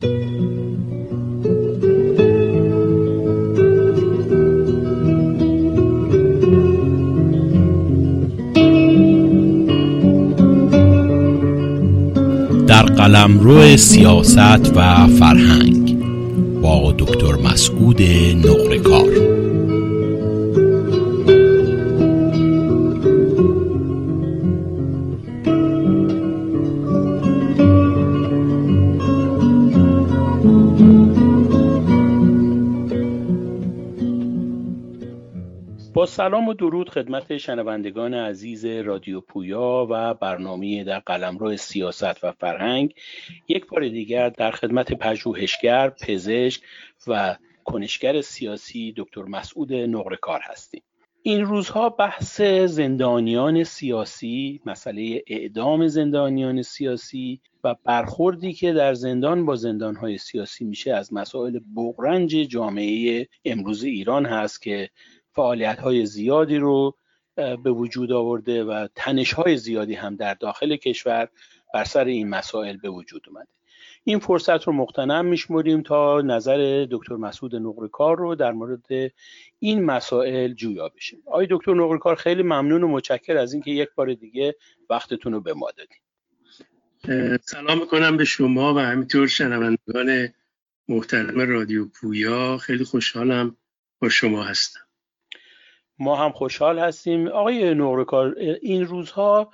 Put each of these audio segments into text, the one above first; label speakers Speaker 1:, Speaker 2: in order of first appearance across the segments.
Speaker 1: در قلمرو سیاست و فرهنگ با دکتر مسعود نقرکار.
Speaker 2: سلام و درود خدمت شنوندگان عزیز رادیو پویا و برنامه در قلمرو سیاست و فرهنگ یک بار دیگر در خدمت پژوهشگر، پزشک و کنشگر سیاسی دکتر مسعود نقرکار هستیم. این روزها بحث زندانیان سیاسی، مسئله اعدام زندانیان سیاسی و برخوردی که در زندان با زندانهای سیاسی میشه از مسائل بغرنج جامعه امروز ایران هست که فعالیت های زیادی رو به وجود آورده و تنش های زیادی هم در داخل کشور بر سر این مسائل به وجود اومده. این فرصت رو مقتنم میشمریم تا نظر دکتر مسعود نقرکار رو در مورد این مسائل جویا بشیم. آقای دکتر نقرکار خیلی ممنون و متشکر از اینکه یک بار دیگه وقتتون رو به ما دادیم
Speaker 3: سلام می‌کنم به شما و همینطور شنوندگان محترم رادیو پویا. خیلی خوشحالم با شما هستم.
Speaker 2: ما هم خوشحال هستیم. آقای نورکار این روزها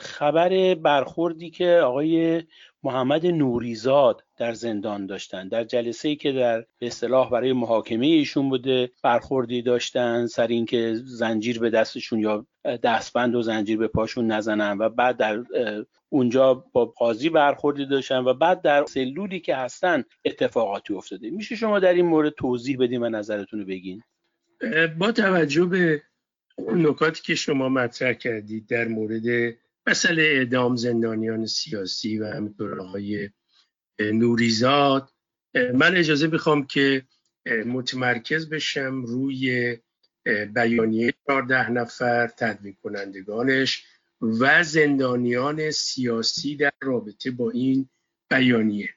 Speaker 2: خبر برخوردی که آقای محمد نوریزاد در زندان داشتن در جلسه ای که در اصطلاح برای محاکمه ایشون بوده برخوردی داشتن سر اینکه زنجیر به دستشون یا دستبند و زنجیر به پاشون نزنن و بعد در اونجا با قاضی برخوردی داشتن و بعد در سلولی که هستن اتفاقاتی افتاده. میشه شما در این مورد توضیح بدیم و نظرتون رو بگین؟
Speaker 3: با توجه به نکاتی که شما مطرح کردید در مورد مسئله اعدام زندانیان سیاسی و همینطور آقای نوریزاد من اجازه می‌خوام که متمرکز بشم روی بیانیه 14 نفر تدوین کنندگانش و زندانیان سیاسی در رابطه با این بیانیه.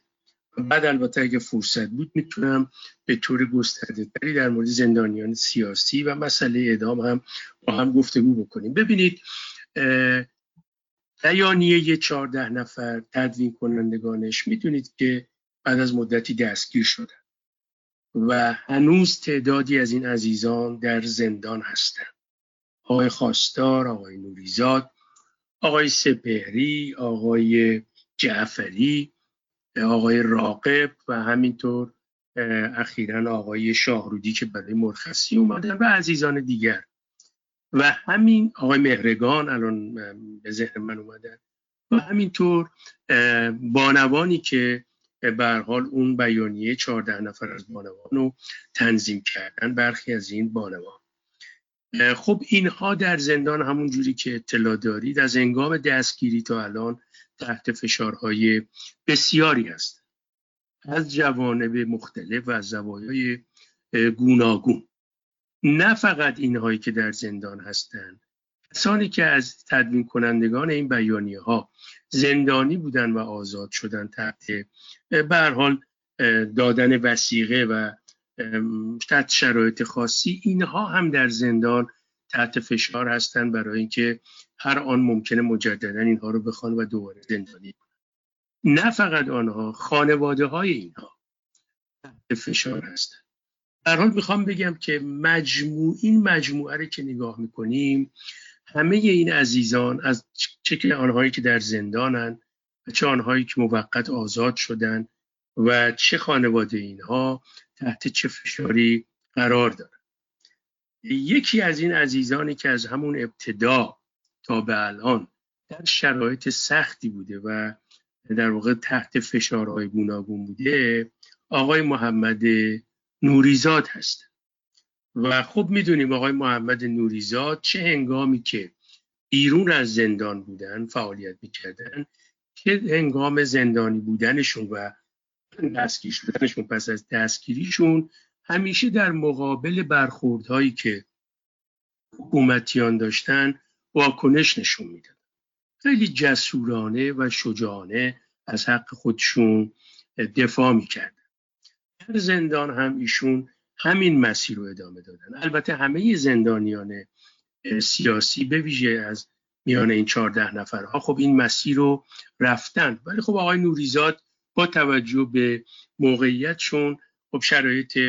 Speaker 3: بعد البته اگه فرصت بود می‌تونم به طور گسترده تری در مورد زندانیان سیاسی و مسئله اعدام هم با هم گفتگو بکنیم. ببینید بیانیه چهارده نفر تدوین کنندگانش می‌دونید که بعد از مدتی دستگیر شدن و هنوز تعدادی از این عزیزان در زندان هستند آقای خواستار، آقای نوریزاد، آقای سپهری، آقای جعفری آقای راقب و همینطور اخیرا آقای شاهرودی که برای مرخصی اومدن و عزیزان دیگر. و همین آقای مهرگان الان به ذهن من اومدن و همینطور بانوانی که به حال اون بیانیه چهارده نفر از بانوان رو تنظیم کردن برخی از این بانوان. خب اینها در زندان همون جوری که اطلاع دارید از انگام دستگیری تا الان تحت فشارهای بسیاری هست از جوانب مختلف و از زوایای گوناگون. نه فقط اینهایی که در زندان هستند. کسانی که از تدوین کنندگان این بیانیه ها زندانی بودن و آزاد شدن تحت به حال دادن وسیقه و تحت شرایط خاصی اینها هم در زندان تحت فشار هستند برای اینکه هر آن ممکنه مجددا اینها رو بخوان و دوباره زندانی نه فقط آنها خانواده های اینها فشار هستند در حال می‌خوام بگم که مجموع این مجموعه رو که نگاه می‌کنیم همه این عزیزان از چه آنهایی که در زندانن و چه آنهایی که موقت آزاد شدن و چه خانواده اینها تحت چه فشاری قرار دارن. یکی از این عزیزانی که از همون ابتدا تا به الان در شرایط سختی بوده و در واقع تحت فشارهای گوناگون بوده آقای محمد نوریزاد هست. و خب می‌دونیم آقای محمد نوریزاد چه هنگامی که بیرون از زندان بودن فعالیت می‌کردن که هنگام زندانی بودنشون و دستگیر شدنشون پس از دستگیریشون همیشه در مقابل برخوردهایی که حکومتیان داشتن واکنش نشون میدن خیلی جسورانه و شجاعانه از حق خودشون دفاع می‌کردن در زندان هم ایشون همین مسیر رو ادامه دادن. البته همه زندانیان سیاسی به ویژه از میان این چهارده نفرها خب این مسیر رو رفتن. ولی خب آقای نوریزاد با توجه به موقعیتشون خب شرایط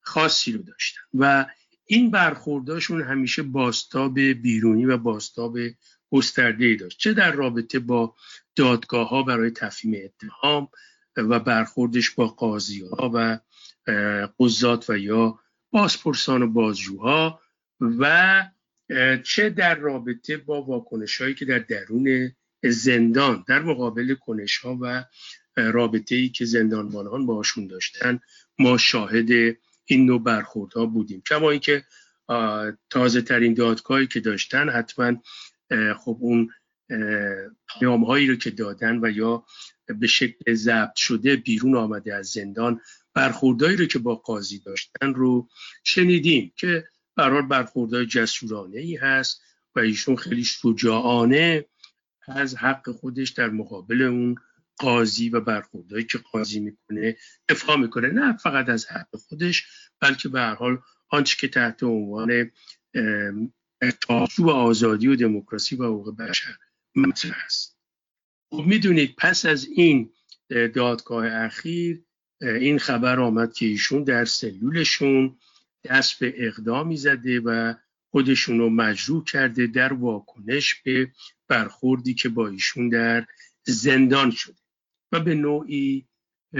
Speaker 3: خاصی رو داشتن. و این برخورداشون همیشه باستاب بیرونی و باستاب گسترده داشت. چه در رابطه با دادگاه ها برای تفهیم اتهام و برخوردش با قاضی ها و قضات و یا بازپرسان و بازجوها و چه در رابطه با واکنش هایی که در درون زندان در مقابل کنش ها و رابطه ای که زندانبانان باشون داشتن ما شاهد این نوع برخوردها بودیم. کما اینکه تازه ترین دادگاهی که داشتن حتما خب اون پیام هایی رو که دادن و یا به شکل ضبط شده بیرون آمده از زندان برخوردهایی رو که با قاضی داشتن رو شنیدیم که برحال برخوردهای جسورانه ای هست و ایشون خیلی شجاعانه از حق خودش در مقابل اون قاضی و برخوردهایی که قاضی می‌کنه دفاع می‌کنه. نه فقط از حق خودش بلکه به هر حال آنچه که تحت عنوان و آزادی و دموکراسی و حقوق بشر مطرح است. خب می‌دونید پس از این دادگاه اخیر این خبر آمد که ایشون در سلولشون دست به اقدامی زده و خودشون رو مجروح کرده در واکنش به برخوردی که با ایشون در زندان شده. و به نوعی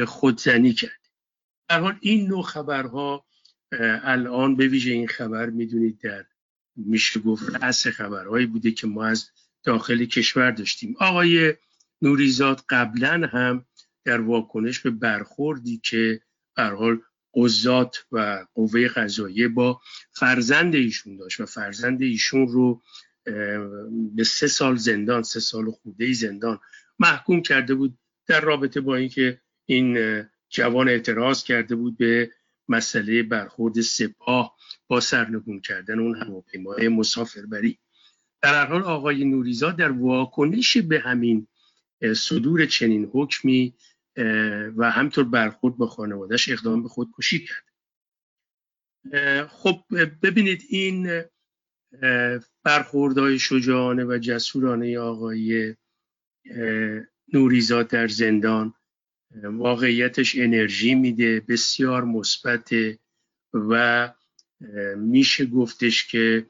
Speaker 3: خودزنی کرده در حال این نوع خبرها الان به ویژه این خبر می‌دونید در میشه گفت رأس خبرهایی بوده که ما از داخل کشور داشتیم. آقای نوریزاد قبلا هم در واکنش به برخوردی که حال قضات و قوه قضاییه با فرزند ایشون داشت و فرزند ایشون رو به سه سال زندان سه سال خوده زندان محکوم کرده بود در رابطه با اینکه این جوان اعتراض کرده بود به مسئله برخورد سپاه با سرنگون کردن اون هواپیمای مسافربری. در هر حال آقای نوریزاد در واکنش به همین صدور چنین حکمی و همطور برخورد با خانوادهش اقدام به خودکشی کرد. خب ببینید این برخوردهای شجاعانه و جسورانه آقای نوریزاد در زندان واقعیتش انرژی میده بسیار مثبت و میشه گفتش که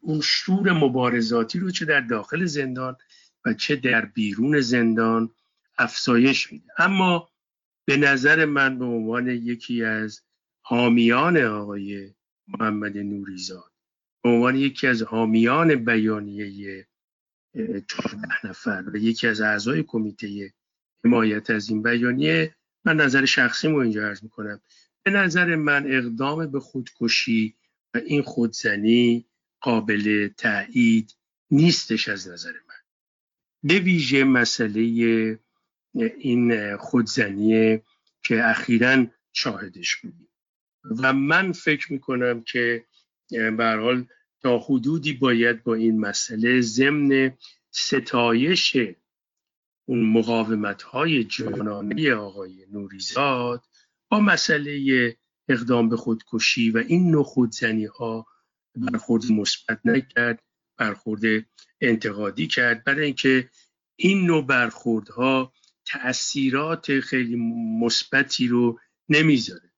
Speaker 3: اون شور مبارزاتی رو چه در داخل زندان و چه در بیرون زندان افزایش میده. اما به نظر من به عنوان یکی از حامیان آقای محمد نوریزاد به عنوان یکی از حامیان بیانیه چهارده نفر. و یکی از اعضای کمیته حمایت از این بیانیه من نظر شخصی مو اینجا عرض می‌کنم. به نظر من اقدام به خودکشی و این خودزنی قابل تایید نیستش از نظر من. به ویژه مسئله این خودزنی که اخیرا شاهدش بودیم. و من فکر می‌کنم که به حال تا حدودی باید با این مسئله ضمن ستایش اون مقاومت های جانانه آقای نوریزاد با مسئله اقدام به خودکشی و این نوع خودزنی ها برخورد مثبت نکرد برخورد انتقادی کرد. برای اینکه این نوع برخوردها تأثیرات خیلی مثبتی رو نمی‌ذاره.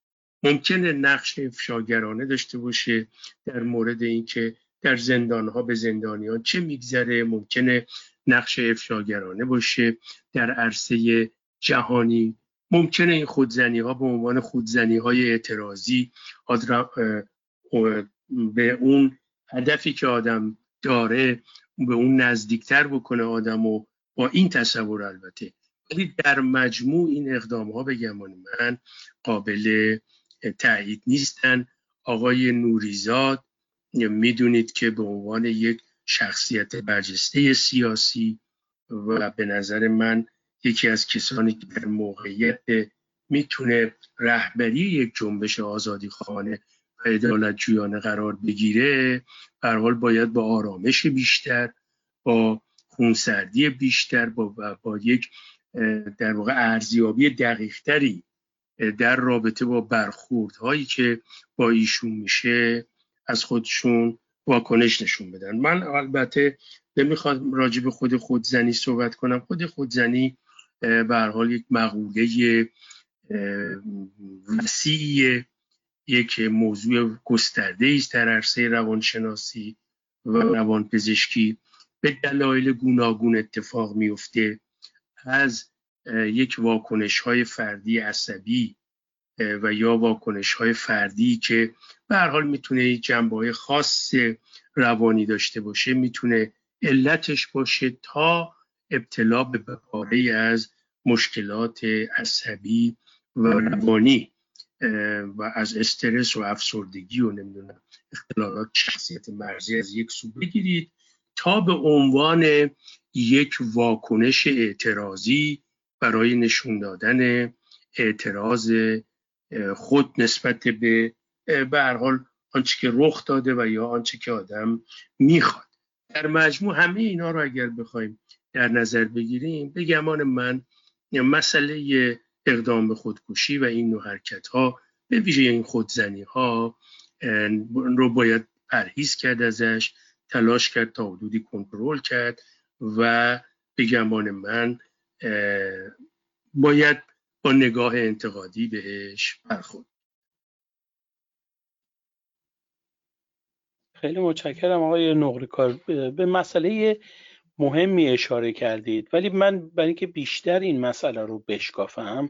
Speaker 3: ممکنه نقش افشاگرانه داشته باشه در مورد اینکه در زندان ها به زندانیان چه میگذره ممکنه نقش افشاگرانه باشه در عرصه جهانی. ممکنه این خودزنی ها به عنوان خودزنی های اعتراضی به اون هدفی که آدم داره به اون نزدیکتر بکنه آدم و با این تصور البته. ولی در مجموع این اقدام ها به گمان من قابل تایید نیستن. آقای نوریزاد می‌دونید که به عنوان یک شخصیت برجسته سیاسی و به نظر من یکی از کسانی که در موقعیت می‌تونه رهبری یک جنبش آزادی خانه و ادالت جویانه قرار بگیره حال باید با آرامش بیشتر با خونسردی بیشتر با, با یک در واقع ارزیابی دقیقتری در رابطه با برخوردهایی که با ایشون میشه از خودشون واکنش نشون بدن. من البته نمی‌خواد راجع به خود خودزنی صحبت کنم. خود خودزنی به حال یک مقوله وسیع یک موضوع گسترده است در عرصه روانشناسی و روانپزشکی. به دلایل گوناگون اتفاق میفته. از یک واکنش های فردی عصبی و یا واکنش های فردی که به هر حال می‌تونه جنبه های خاص روانی داشته باشه می‌تونه علتش باشه تا ابتلا به پاره از مشکلات عصبی و روانی و از استرس و افسردگی و نمی‌دونم اختلالات شخصیت مرزی از یک سو بگیرید تا به عنوان یک واکنش اعتراضی برای نشون دادن اعتراض خود نسبت به به هر حال آنچه که رخ داده و یا آنچه که آدم می‌خواد. در مجموع همه اینا رو اگر بخوایم در نظر بگیریم به گمان من مسئله اقدام به خودکشی و این نوع حرکت ها به ویژه این خودزنی ها رو باید پرهیز کرد ازش تلاش کرد تا حدودی کنترل کرد و به گمان من باید با نگاه انتقادی بهش برخورد.
Speaker 2: خیلی متشکرم آقای نقرکار. به مسئله مهمی اشاره کردید ولی من برای اینکه بیشتر این مسئله رو بشکافم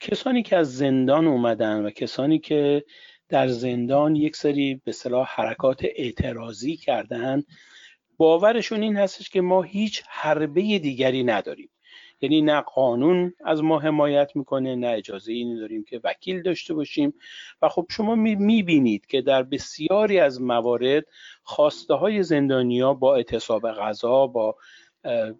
Speaker 2: کسانی که از زندان اومدن و کسانی که در زندان یک سری به صلاح حرکات اعتراضی کردن باورشون این هستش که ما هیچ حربه دیگری نداریم. یعنی نه قانون از ما حمایت می‌کنه نه اجازه اینی داریم که وکیل داشته باشیم. و خب شما می‌بینید که در بسیاری از موارد خواسته های زندانیا با اعتصاب غذا با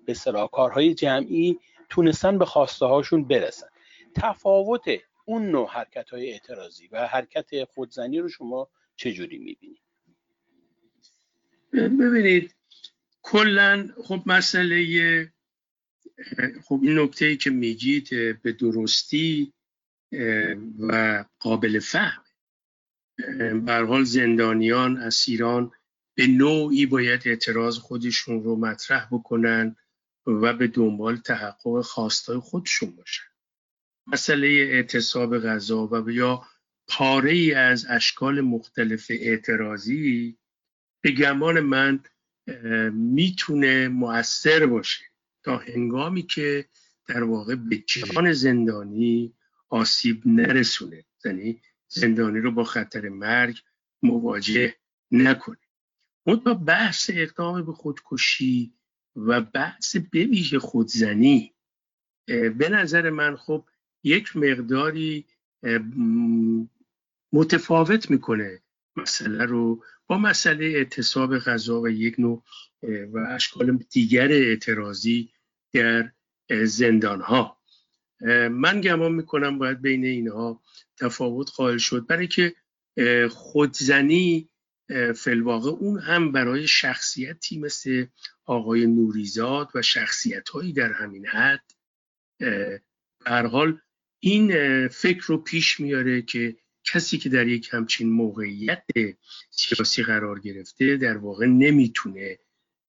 Speaker 2: به کارهای جمعی تونستن به خواسته هاشون برسن. تفاوت اون نوع حرکت های اعتراضی و حرکت خودزنی رو شما چجوری می‌بینید؟
Speaker 3: ببینید کلا خب مسئله خب این نکته ای که میگید به درستی و قابل فهم. حال زندانیان اسیران به نوعی باید اعتراض خودشون رو مطرح بکنن و به دنبال تحقق خواستای خودشون باشن. مسئله اعتصاب غذا و یا پاره ای از اشکال مختلف اعتراضی به گمان من می‌تونه مؤثر باشه تا هنگامی که در واقع به جان زندانی آسیب نرسونه. یعنی زندانی رو با خطر مرگ مواجه نکنه. اون بحث اقدام به خودکشی و بحث بویژه خودزنی به نظر من خب یک مقداری متفاوت می‌کنه مسئله رو با مسئله اعتصاب غذا و یک نوع و اشکال دیگر اعتراضی در زندان ها من گمان می‌کنم باید بین اینها تفاوت قائل شد. برای که خودزنی فلواقع اون هم برای شخصیتی مثل آقای نوریزاد و شخصیت هایی در همین حد حال این فکر رو پیش میاره که کسی که در یک همچین موقعیت سیاسی قرار گرفته در واقع نمی‌تونه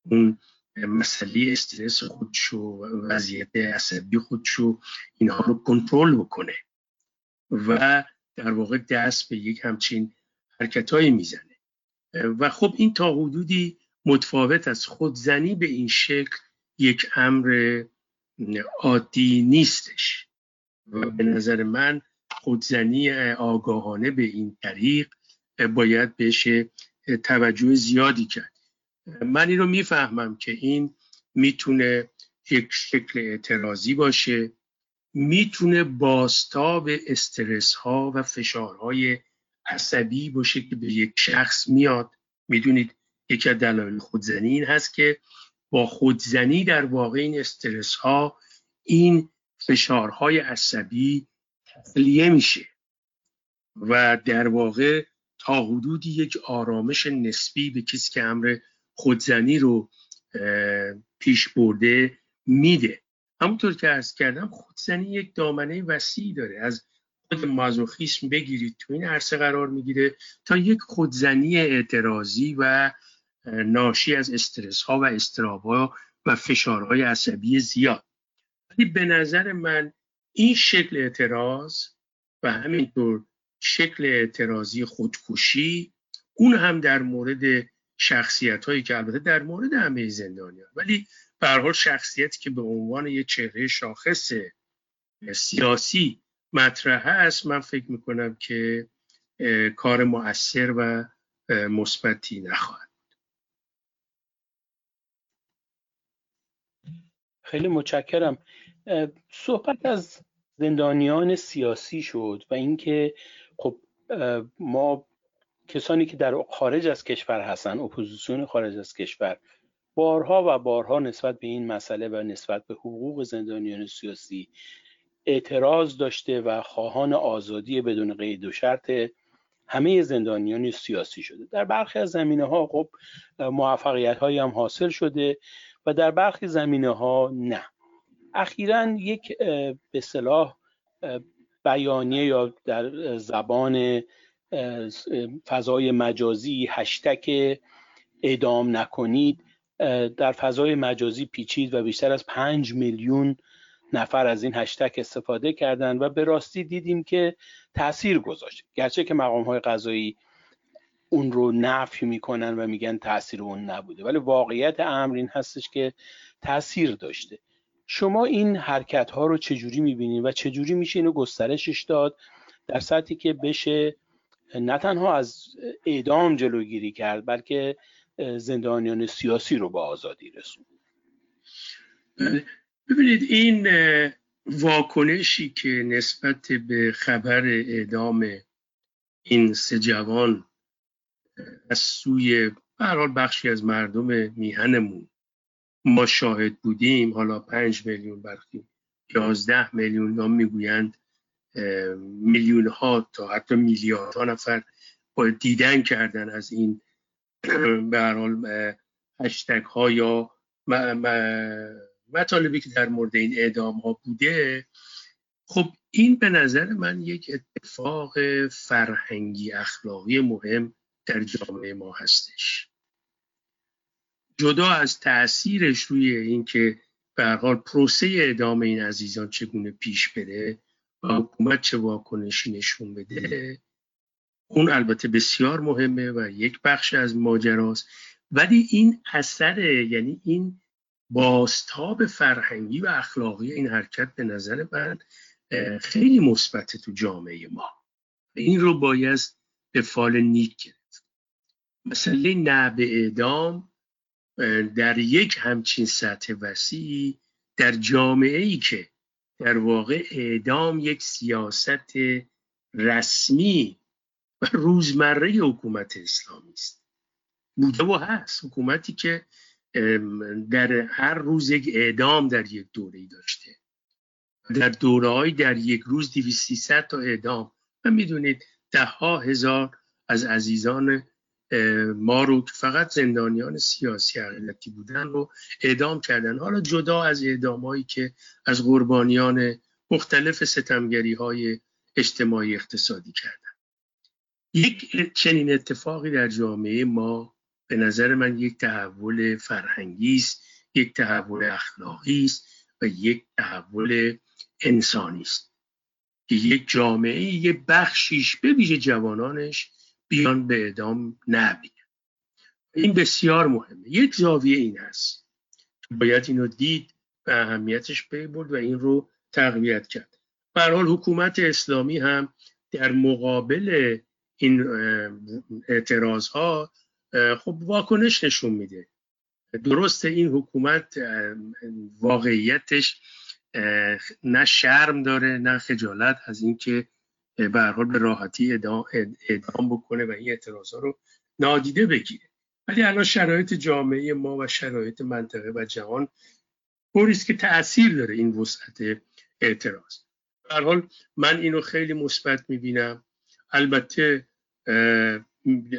Speaker 3: اون مسئله استرس خودشو وضعیت عصبی خودشو اینها رو کنترل بکنه و در واقع دست به یک همچین حرکتهایی می‌زنه. و خب این تا حدودی متفاوت از خودزنی به این شکل یک امر عادی نیستش. و به نظر من خودزنی آگاهانه به این طریق باید بهش توجه زیادی کرد. من این رو می‌فهمم که این می‌تونه یک شکل اعتراضی باشه می‌تونه باستاب استرس ها و فشارهای عصبی باشه که به یک شخص میاد. می‌دونید یکی از دلایل خودزنی این هست که با خودزنی در واقع این استرس ها این فشارهای عصبی تخلیه میشه و در واقع تا حدودی یک آرامش نسبی به کسی که امر خودزنی رو پیش برده میده. همونطور که ارز کردم خودزنی یک دامنه وسیعی داره. از خود مازوخیسم بگیرید تو این عرصه قرار می‌گیره تا یک خودزنی اعتراضی و ناشی از استرس ها و استرابا و فشارهای عصبی زیاد. ولی به نظر من این شکل اعتراض و همینطور شکل اعتراضی خودکشی اون هم در مورد شخصیت هایی که البته در مورد همه زندانیان ولی به شخصیتی که به عنوان یه چهره شاخص سیاسی مطرح است من فکر می‌کنم که کار مؤثر و مثبتی نخواهد
Speaker 2: خیلی متشکرم. صحبت از زندانیان سیاسی شد و اینکه خب ما کسانی که در خارج از کشور هستن اپوزیسیون خارج از کشور بارها و بارها نسبت به این مسئله و نسبت به حقوق زندانیان سیاسی اعتراض داشته و خواهان آزادی بدون قید و شرط همه زندانیان سیاسی شده. در برخی از زمینه ها خب موفقیت هایی هم حاصل شده و در برخی زمینه ها نه. اخیرا یک به صلاح بیانیه یا در زبان فضای مجازی هشتک اعدام نکنید. در فضای مجازی پیچید و بیشتر از پنج میلیون نفر از این هشتک استفاده کردند و به راستی دیدیم که تاثیر گذاشت. گرچه که مقام های قضایی اون رو نفی می‌کنن و میگن تاثیر اون نبوده ولی واقعیت امر این هستش که تاثیر داشته. شما این حرکت ها رو چجوری می‌بینید و چجوری میشه اینو گسترشش داد در سطحی که بشه نه تنها از اعدام جلوگیری کرد بلکه زندانیان سیاسی رو به آزادی رسوند.
Speaker 3: ببینید این واکنشی که نسبت به خبر اعدام این سه جوان از سوی حال بخشی از مردم میهنمون ما شاهد بودیم حالا پنج میلیون برخی یازده میلیون یا می‌گویند. میلیون ها تا حتی میلیاردها نفر با دیدن کردن از این به حال هشتگ ها یا مطالبی که در مورد این اعدام ها بوده. خب این به نظر من یک اتفاق فرهنگی اخلاقی مهم در جامعه ما هستش. جدا از تاثیرش روی اینکه به حال پروسه اعدام این عزیزان چگونه پیش بره و حکومت چه واکنشی نشون بده اون البته بسیار مهمه و یک بخش از ماجراست. ولی این اثر یعنی این باستاب فرهنگی و اخلاقی این حرکت به نظر من خیلی مثبت تو جامعه ما. این رو باید به فال نیک گرفت. مسئله نعب اعدام در یک همچین سطح وسیعی در جامعه ای که در واقع اعدام یک سیاست رسمی و روزمره حکومت اسلامی است. بوده و هست. حکومتی که در هر روز یک اعدام در یک دوره ای داشته. در دوره های در یک روز 200 تا اعدام. و می‌دونید ده ها هزار از عزیزان ما رو که فقط زندانیان سیاسی اقلیتی بودن رو اعدام کردن. حالا جدا از اعدام که از قربانیان مختلف ستمگری های اجتماعی اقتصادی کردن. یک چنین اتفاقی در جامعه ما به نظر من یک تحول فرهنگی است یک تحول اخلاقی است و یک تحول انسانی است. که یک جامعه یه بخشیش به ویژه جوانانش بیان به اعدام نبینه این بسیار مهمه. یک زاویه این هست. باید اینو دید و اهمیتش پی برد و این رو تقویت کرد. به حال حکومت اسلامی هم در مقابل این اعتراض ها خب واکنش نشون میده. درسته این حکومت واقعیتش نه شرم داره نه خجالت از اینکه به به راحتی ادام, ادام بکنه و این اعتراض ها رو نادیده بگیره. ولی الان شرایط جامعه ما و شرایط منطقه و جهان است که تاثیر داره این وسعت اعتراض. به حال من اینو خیلی مثبت می‌بینم. البته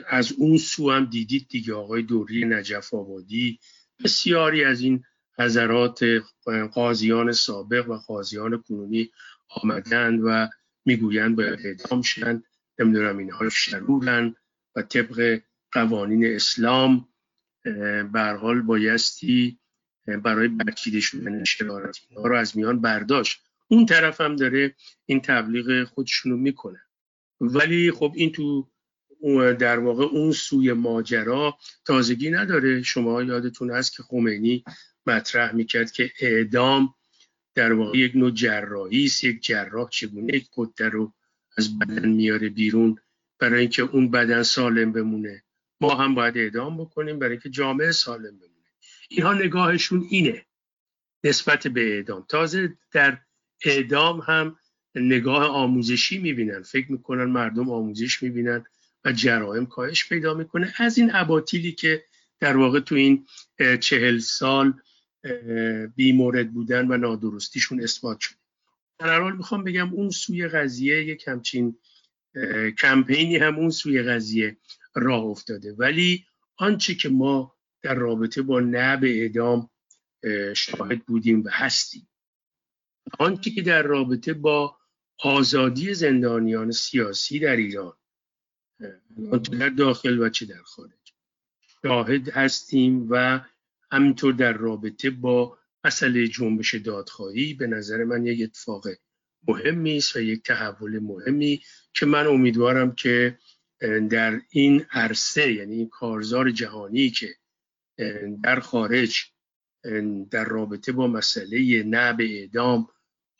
Speaker 3: از اون سو هم دیدید دیگه آقای دوری نجف آبادی بسیاری از این حضرات قاضیان سابق و قاضیان کنونی آمدند و می‌گویند باید اعدام شدن نمی‌دونم اینها شرورن و طبق قوانین اسلام برحال بایستی برای برچیده شدن شرارت اینها رو از میان برداشت. اون طرف هم داره این تبلیغ خودشونو می‌کنه. ولی خب این تو در واقع اون سوی ماجرا تازگی نداره. شما یادتون هست که خمینی مطرح می‌کرد که اعدام در واقع یک نوع جراحی است یک جراح چگونه یک کته رو از بدن میاره بیرون برای اینکه اون بدن سالم بمونه. ما هم باید اعدام بکنیم برای اینکه جامعه سالم بمونه. اینها نگاهشون اینه نسبت به اعدام. تازه در اعدام هم نگاه آموزشی می‌بینن. فکر می‌کنن مردم آموزش می‌بینن و جرائم کاهش پیدا می‌کنه. از این اباطیلی که در واقع تو این چهل سال بیمورد بودن و نادرستیشون اثبات شد. در حال می‌خوام بگم اون سوی قضیه یک همچین کمپینی هم اون سوی قضیه راه افتاده. ولی آنچه که ما در رابطه با نب اعدام شاهد بودیم و هستیم. آنچه که در رابطه با آزادی زندانیان سیاسی در ایران چه در داخل و چه در خارج شاهد هستیم و همینطور در رابطه با مسئله جنبش دادخواهی به نظر من یک اتفاق مهمی است و یک تحول مهمی که من امیدوارم که در این عرصه یعنی این کارزار جهانی که در خارج در رابطه با مسئله نب اعدام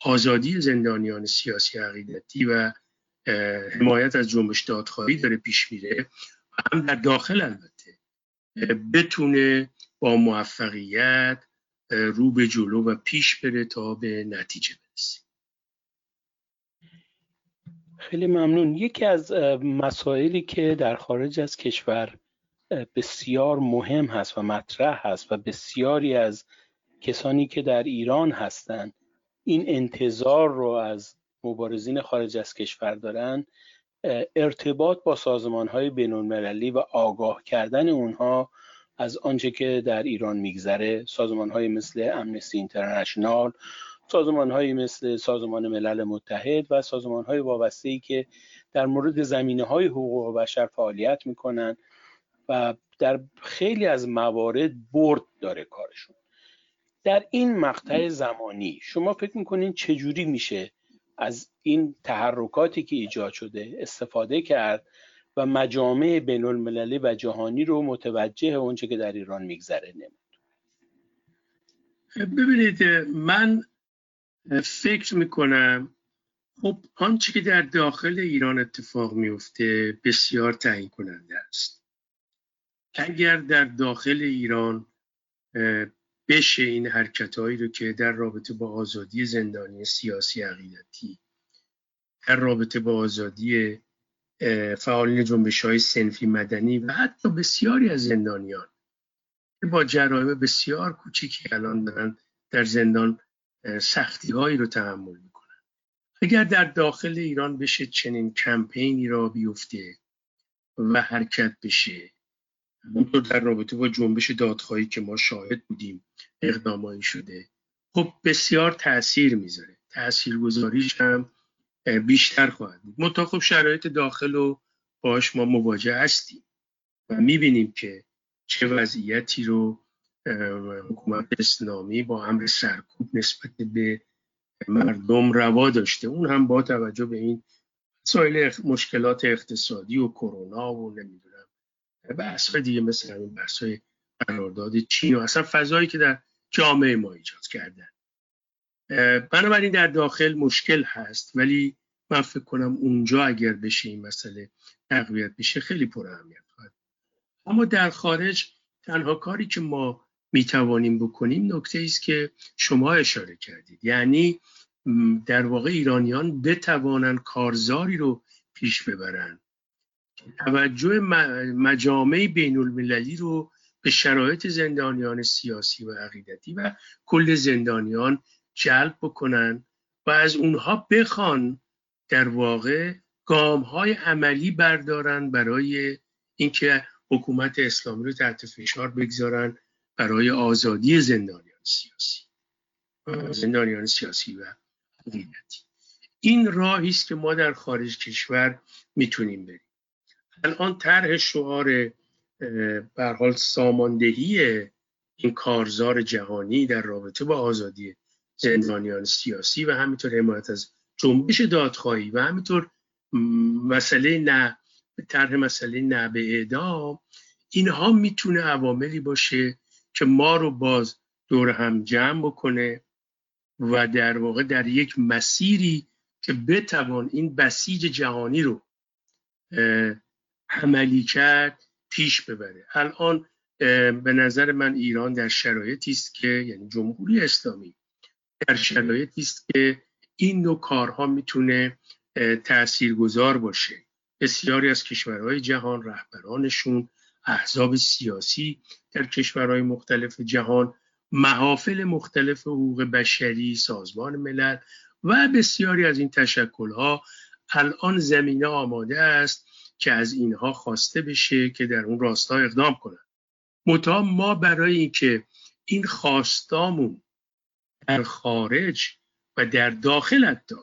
Speaker 3: آزادی زندانیان سیاسی عقیدتی و حمایت از جنبش دادخواهی داره پیش میره هم در داخل البته بتونه با موفقیت رو به جلو و پیش بره تا به نتیجه برسه
Speaker 2: خیلی ممنون. یکی از مسائلی که در خارج از کشور بسیار مهم هست و مطرح هست و بسیاری از کسانی که در ایران هستند این انتظار رو از مبارزین خارج از کشور دارن ارتباط با سازمان های بین المللی و آگاه کردن اونها از آنچه که در ایران میگذره سازمان های مثل امنستی اینترنشنال سازمان های مثل سازمان ملل متحد و سازمان های وابسته ای که در مورد زمینه های حقوق بشر فعالیت می‌کنن و در خیلی از موارد برد داره کارشون. در این مقطع زمانی شما فکر می‌کنین چجوری میشه از این تحرکاتی که ایجاد شده استفاده کرد و مجامع بین المللی و جهانی رو متوجه اونچه که در ایران میگذره نمود
Speaker 3: ببینید من فکر می‌کنم خب آنچه که در داخل ایران اتفاق میفته بسیار تعیین کننده است. اگر در داخل ایران بشه این حرکتهایی رو که در رابطه با آزادی زندانی سیاسی عقیدتی در رابطه با آزادی فعالین جنبش های سنفی مدنی و حتی بسیاری از زندانیان که با جرایم بسیار کوچیکی الان دارن در زندان سختی هایی رو تحمل می‌کنن. اگر در داخل ایران بشه چنین کمپینی را بیفته و حرکت بشه همونطور در رابطه با جنبش دادخواهی که ما شاهد بودیم اقدامایی شده خب بسیار تاثیر می‌ذاره. تأثیر گذاریش هم بیشتر خواهد بود. منتها خب شرایط داخل و باش ما مواجه هستیم و می‌بینیم که چه وضعیتی رو حکومت اسلامی با امر سرکوب نسبت به مردم روا داشته. اون هم با توجه به این مسائل مشکلات اقتصادی و کرونا و نمی‌دونم بحث های دیگه مثل همین بحث های قرارداد چین و اصلا فضایی که در جامعه ما ایجاد کردن بنابراین در داخل مشکل هست ولی من فکر کنم اونجا اگر بشه این مسئله تقویت بشه خیلی پر اهمیت خواهد اما در خارج تنها کاری که ما می‌توانیم بکنیم نکته است که شما اشاره کردید. یعنی در واقع ایرانیان بتوانند کارزاری رو پیش ببرند. توجه مجامع بین المللی رو به شرایط زندانیان سیاسی و عقیدتی و کل زندانیان جلب بکنن و از اونها بخوان در واقع گام های عملی بردارن برای اینکه حکومت اسلامی رو تحت فشار بگذارن برای آزادی زندانیان سیاسی. زندانیان سیاسی و عقیدتی این راهی است که ما در خارج کشور می‌تونیم بریم. الان طرح شعار به حال ساماندهی این کارزار جهانی در رابطه با آزادی زندانیان سیاسی و همینطور حمایت از جنبش دادخواهی و همینطور مسئله نه طرح مسئله نه به اعدام اینها می‌تونه عواملی باشه که ما رو باز دور هم جمع بکنه و در واقع در یک مسیری که بتوان این بسیج جهانی رو عملی کرد پیش ببره. الان به نظر من ایران در شرایطی است که یعنی جمهوری اسلامی در شرایطی است که این نوع کارها می‌تونه تاثیرگذار باشه. بسیاری از کشورهای جهان رهبرانشون احزاب سیاسی در کشورهای مختلف جهان محافل مختلف حقوق بشری سازمان ملل و بسیاری از این تشکلها الان زمینه آماده است که از اینها خواسته بشه که در اون راستا اقدام کنند متا ما برای اینکه این خواستامون در خارج و در داخل حتی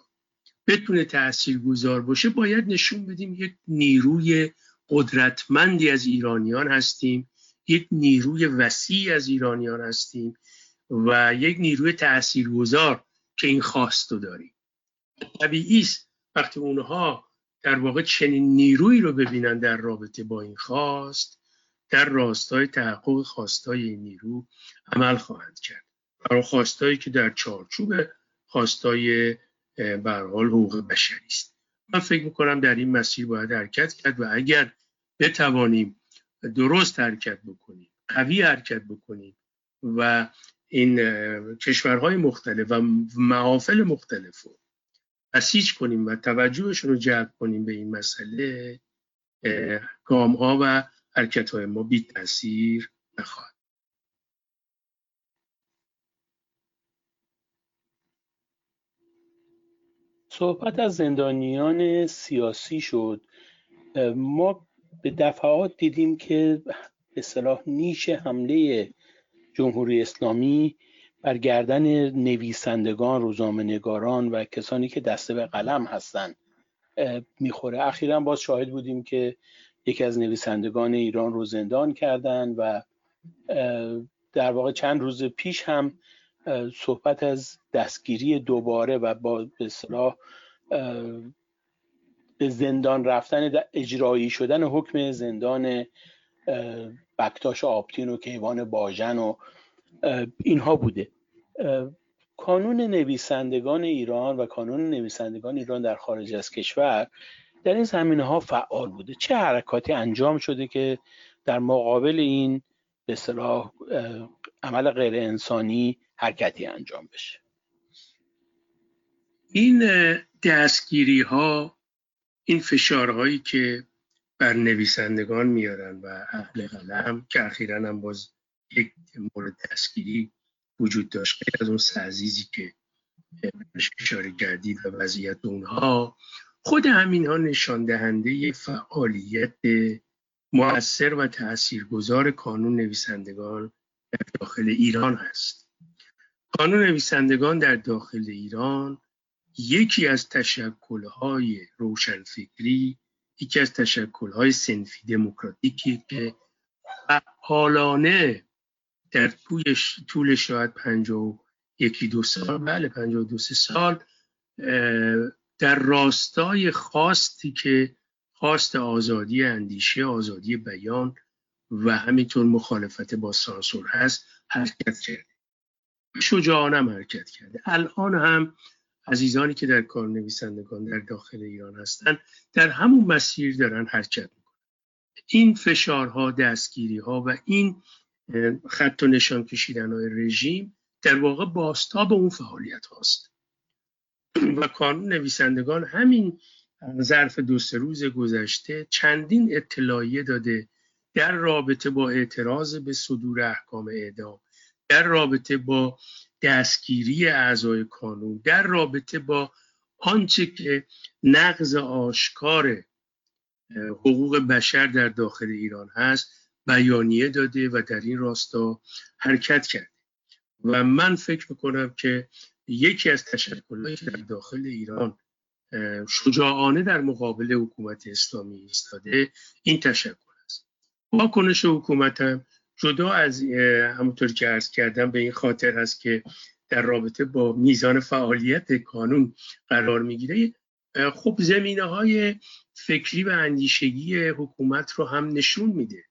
Speaker 3: بتونه تأثیر گذار باشه باید نشون بدیم یک نیروی قدرتمندی از ایرانیان هستیم یک نیروی وسیع از ایرانیان هستیم و یک نیروی تاثیرگذار که این خواست رو داریم. طبیعی است وقتی اونها در واقع چنین نیرویی رو ببینن در رابطه با این خواست در راستای تحقق خواستای این نیرو عمل خواهند کرد. برای خواستایی که در چارچوب خواستای برحال حقوق بشری است. من فکر می‌کنم در این مسیر باید حرکت کرد و اگر بتوانیم درست حرکت بکنیم قوی حرکت بکنیم و این کشورهای مختلف و محافل مختلف رو بسیج کنیم و توجهشون رو جلب کنیم به این مسئله گام ها و حرکت های ما بی تاثیر نخواهد
Speaker 2: صحبت از زندانیان سیاسی شد. ما به دفعات دیدیم که به صلاح نیش حمله جمهوری اسلامی بر گردن نویسندگان روزنامه‌نگاران و کسانی که دسته به قلم هستند می‌خوره. اخیرا باز شاهد بودیم که یکی از نویسندگان ایران رو زندان کردن و در واقع چند روز پیش هم صحبت از دستگیری دوباره و با به به زندان رفتن اجرایی شدن حکم زندان بکتاش آبتین و کیوان باژن و اینها بوده. کانون نویسندگان ایران و کانون نویسندگان ایران در خارج از کشور در این زمینه ها فعال بوده. چه حرکاتی انجام شده که در مقابل این به صلاح عمل غیر انسانی حرکتی انجام بشه.
Speaker 3: این دستگیری ها این فشارهایی که بر نویسندگان میارن و اهل قلم که اخیرا هم باز یک مورد دستگیری وجود داشت از اون سعزیزی که اشاره کردید و وضعیت اونها خود همین ها نشان دهنده فعالیت مؤثر و تاثیرگذار کانون نویسندگان در داخل ایران هست. کانون نویسندگان در داخل ایران یکی از تشکلهای روشنفکری یکی از تشکلهای سنفی دموکراتیکی که فعالانه در طول شاید پنجاه یکی دو سال بله پنجاه دو سال در راستای خواستی که خواست آزادی اندیشه آزادی بیان و همینطور مخالفت با سانسور هست حرکت کرده شجاعانم حرکت کرده. الان هم عزیزانی که در کار نویسندگان در داخل ایران هستند در همون مسیر دارن حرکت می‌کنن. این فشارها دستگیری ها و این خط و نشان کشیدن های رژیم در واقع باستاب اون فعالیت هاست. و کانون نویسندگان همین ظرف دو سه روز گذشته چندین اطلاعیه داده در رابطه با اعتراض به صدور احکام اعدام. در رابطه با دستگیری اعضای کانون در رابطه با آنچه که نقض آشکار حقوق بشر در داخل ایران هست بیانیه داده و در این راستا حرکت کرده. و من فکر می‌کنم که یکی از تشکلهایی که در داخل ایران شجاعانه در مقابل حکومت اسلامی ایستاده این تشکل است. واکنش حکومت هم جدا از همونطور که عرض کردم به این خاطر هست که در رابطه با میزان فعالیت کانون قرار می‌گیره خب زمینه های فکری و اندیشگی حکومت رو هم نشون میده.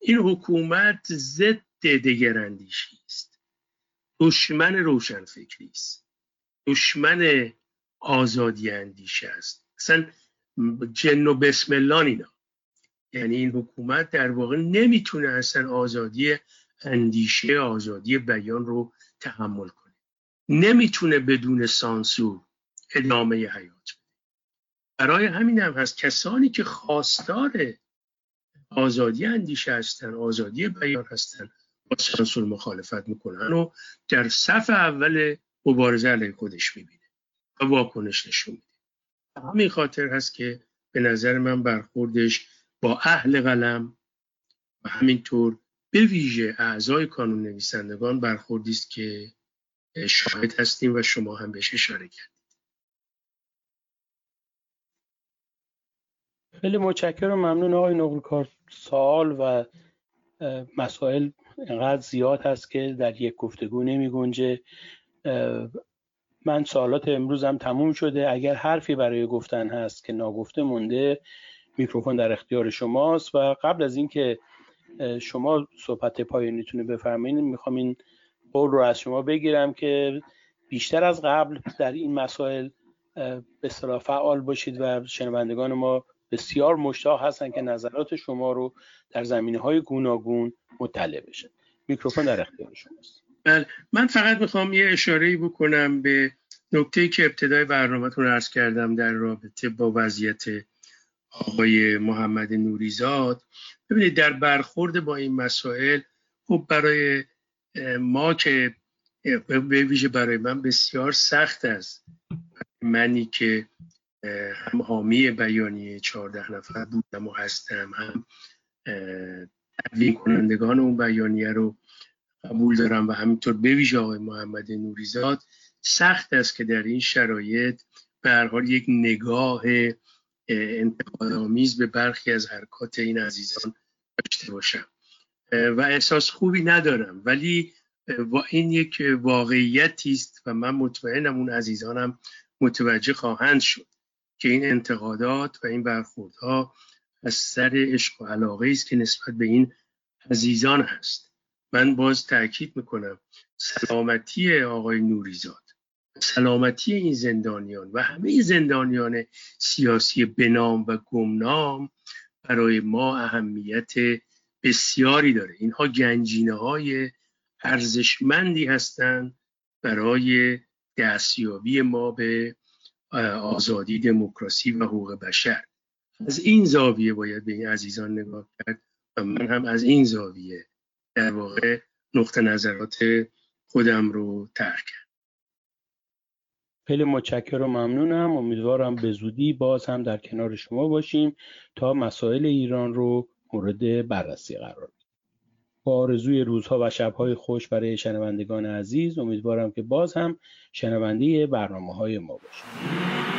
Speaker 3: این حکومت ضد دگراندیشی است. دشمن روشن فکری است. دشمن آزادی اندیشه است. اصلا جن و بسم الله اینا. یعنی این حکومت در واقع نمی‌تونه اصلا آزادی اندیشه آزادی بیان رو تحمل کنه. نمی‌تونه بدون سانسور ادامه حیات برای همین هم هست کسانی که خواستار آزادی اندیشه هستن آزادی بیان هستن با سانسور مخالفت می‌کنن و در صف اول مبارزه علیه خودش می‌بینه و واکنش نشون میده. همین خاطر هست که به نظر من برخوردش با اهل قلم و همینطور به ویژه اعضای کانون نویسندگان برخوردی است که شاهد هستیم و شما هم بهش اشاره کردید.
Speaker 2: خیلی متشکرم ممنون آقای نقل سوال و مسائل انقدر زیاد هست که در یک گفتگو نمی گنجه. من سوالات امروزم تموم شده. اگر حرفی برای گفتن هست که ناگفته مونده میکروفون در اختیار شماست و قبل از اینکه شما صحبت پایانیتون بفرمایید می‌خوام این قول رو از شما بگیرم که بیشتر از قبل در این مسائل به اصطلاح فعال باشید و شنوندگان ما بسیار مشتاق هستن که نظرات شما رو در زمینه های گوناگون مطلع بشه. میکروفون در اختیار شماست.
Speaker 3: بله من فقط می‌خوام یه اشاره بکنم به نکته که ابتدای برنامهتون عرض کردم در رابطه با وضعیت آقای محمد نوریزاد. ببینید در برخورد با این مسائل خب برای ما که به ویژه برای من بسیار سخت است. منی که هم حامی بیانیه چهارده نفر بودم و هستم هم تدوین کنندگان اون بیانیه رو قبول دارم و همینطور به ویژه آقای محمد نوریزاد. سخت است که در این شرایط به هر حال یک نگاه انتقادآمیز به برخی از حرکات این عزیزان داشته باشم. و احساس خوبی ندارم ولی این یک واقعیتی است و من مطمئنم اون عزیزانم متوجه خواهند شد که این انتقادات و این برخوردها از سر عشق و علاقه است که نسبت به این عزیزان هست. من باز تاکید می‌کنم سلامتی آقای نوریزاد. سلامتی این زندانیان و همه زندانیان سیاسی بنام و گمنام برای ما اهمیت بسیاری داره. اینها گنجینه های ارزشمندی هستند برای دستیابی ما به آزادی دموکراسی و حقوق بشر. از این زاویه باید به این عزیزان نگاه کرد و من هم از این زاویه در واقع نقطه نظرات خودم رو ترک کرد
Speaker 2: خیلی متشکرم و ممنونم. امیدوارم به زودی باز هم در کنار شما باشیم تا مسائل ایران رو مورد بررسی قرار بدیم. با آرزوی روزها و شبهای خوش برای شنوندگان عزیز امیدوارم که باز هم شنونده برنامه های ما باشید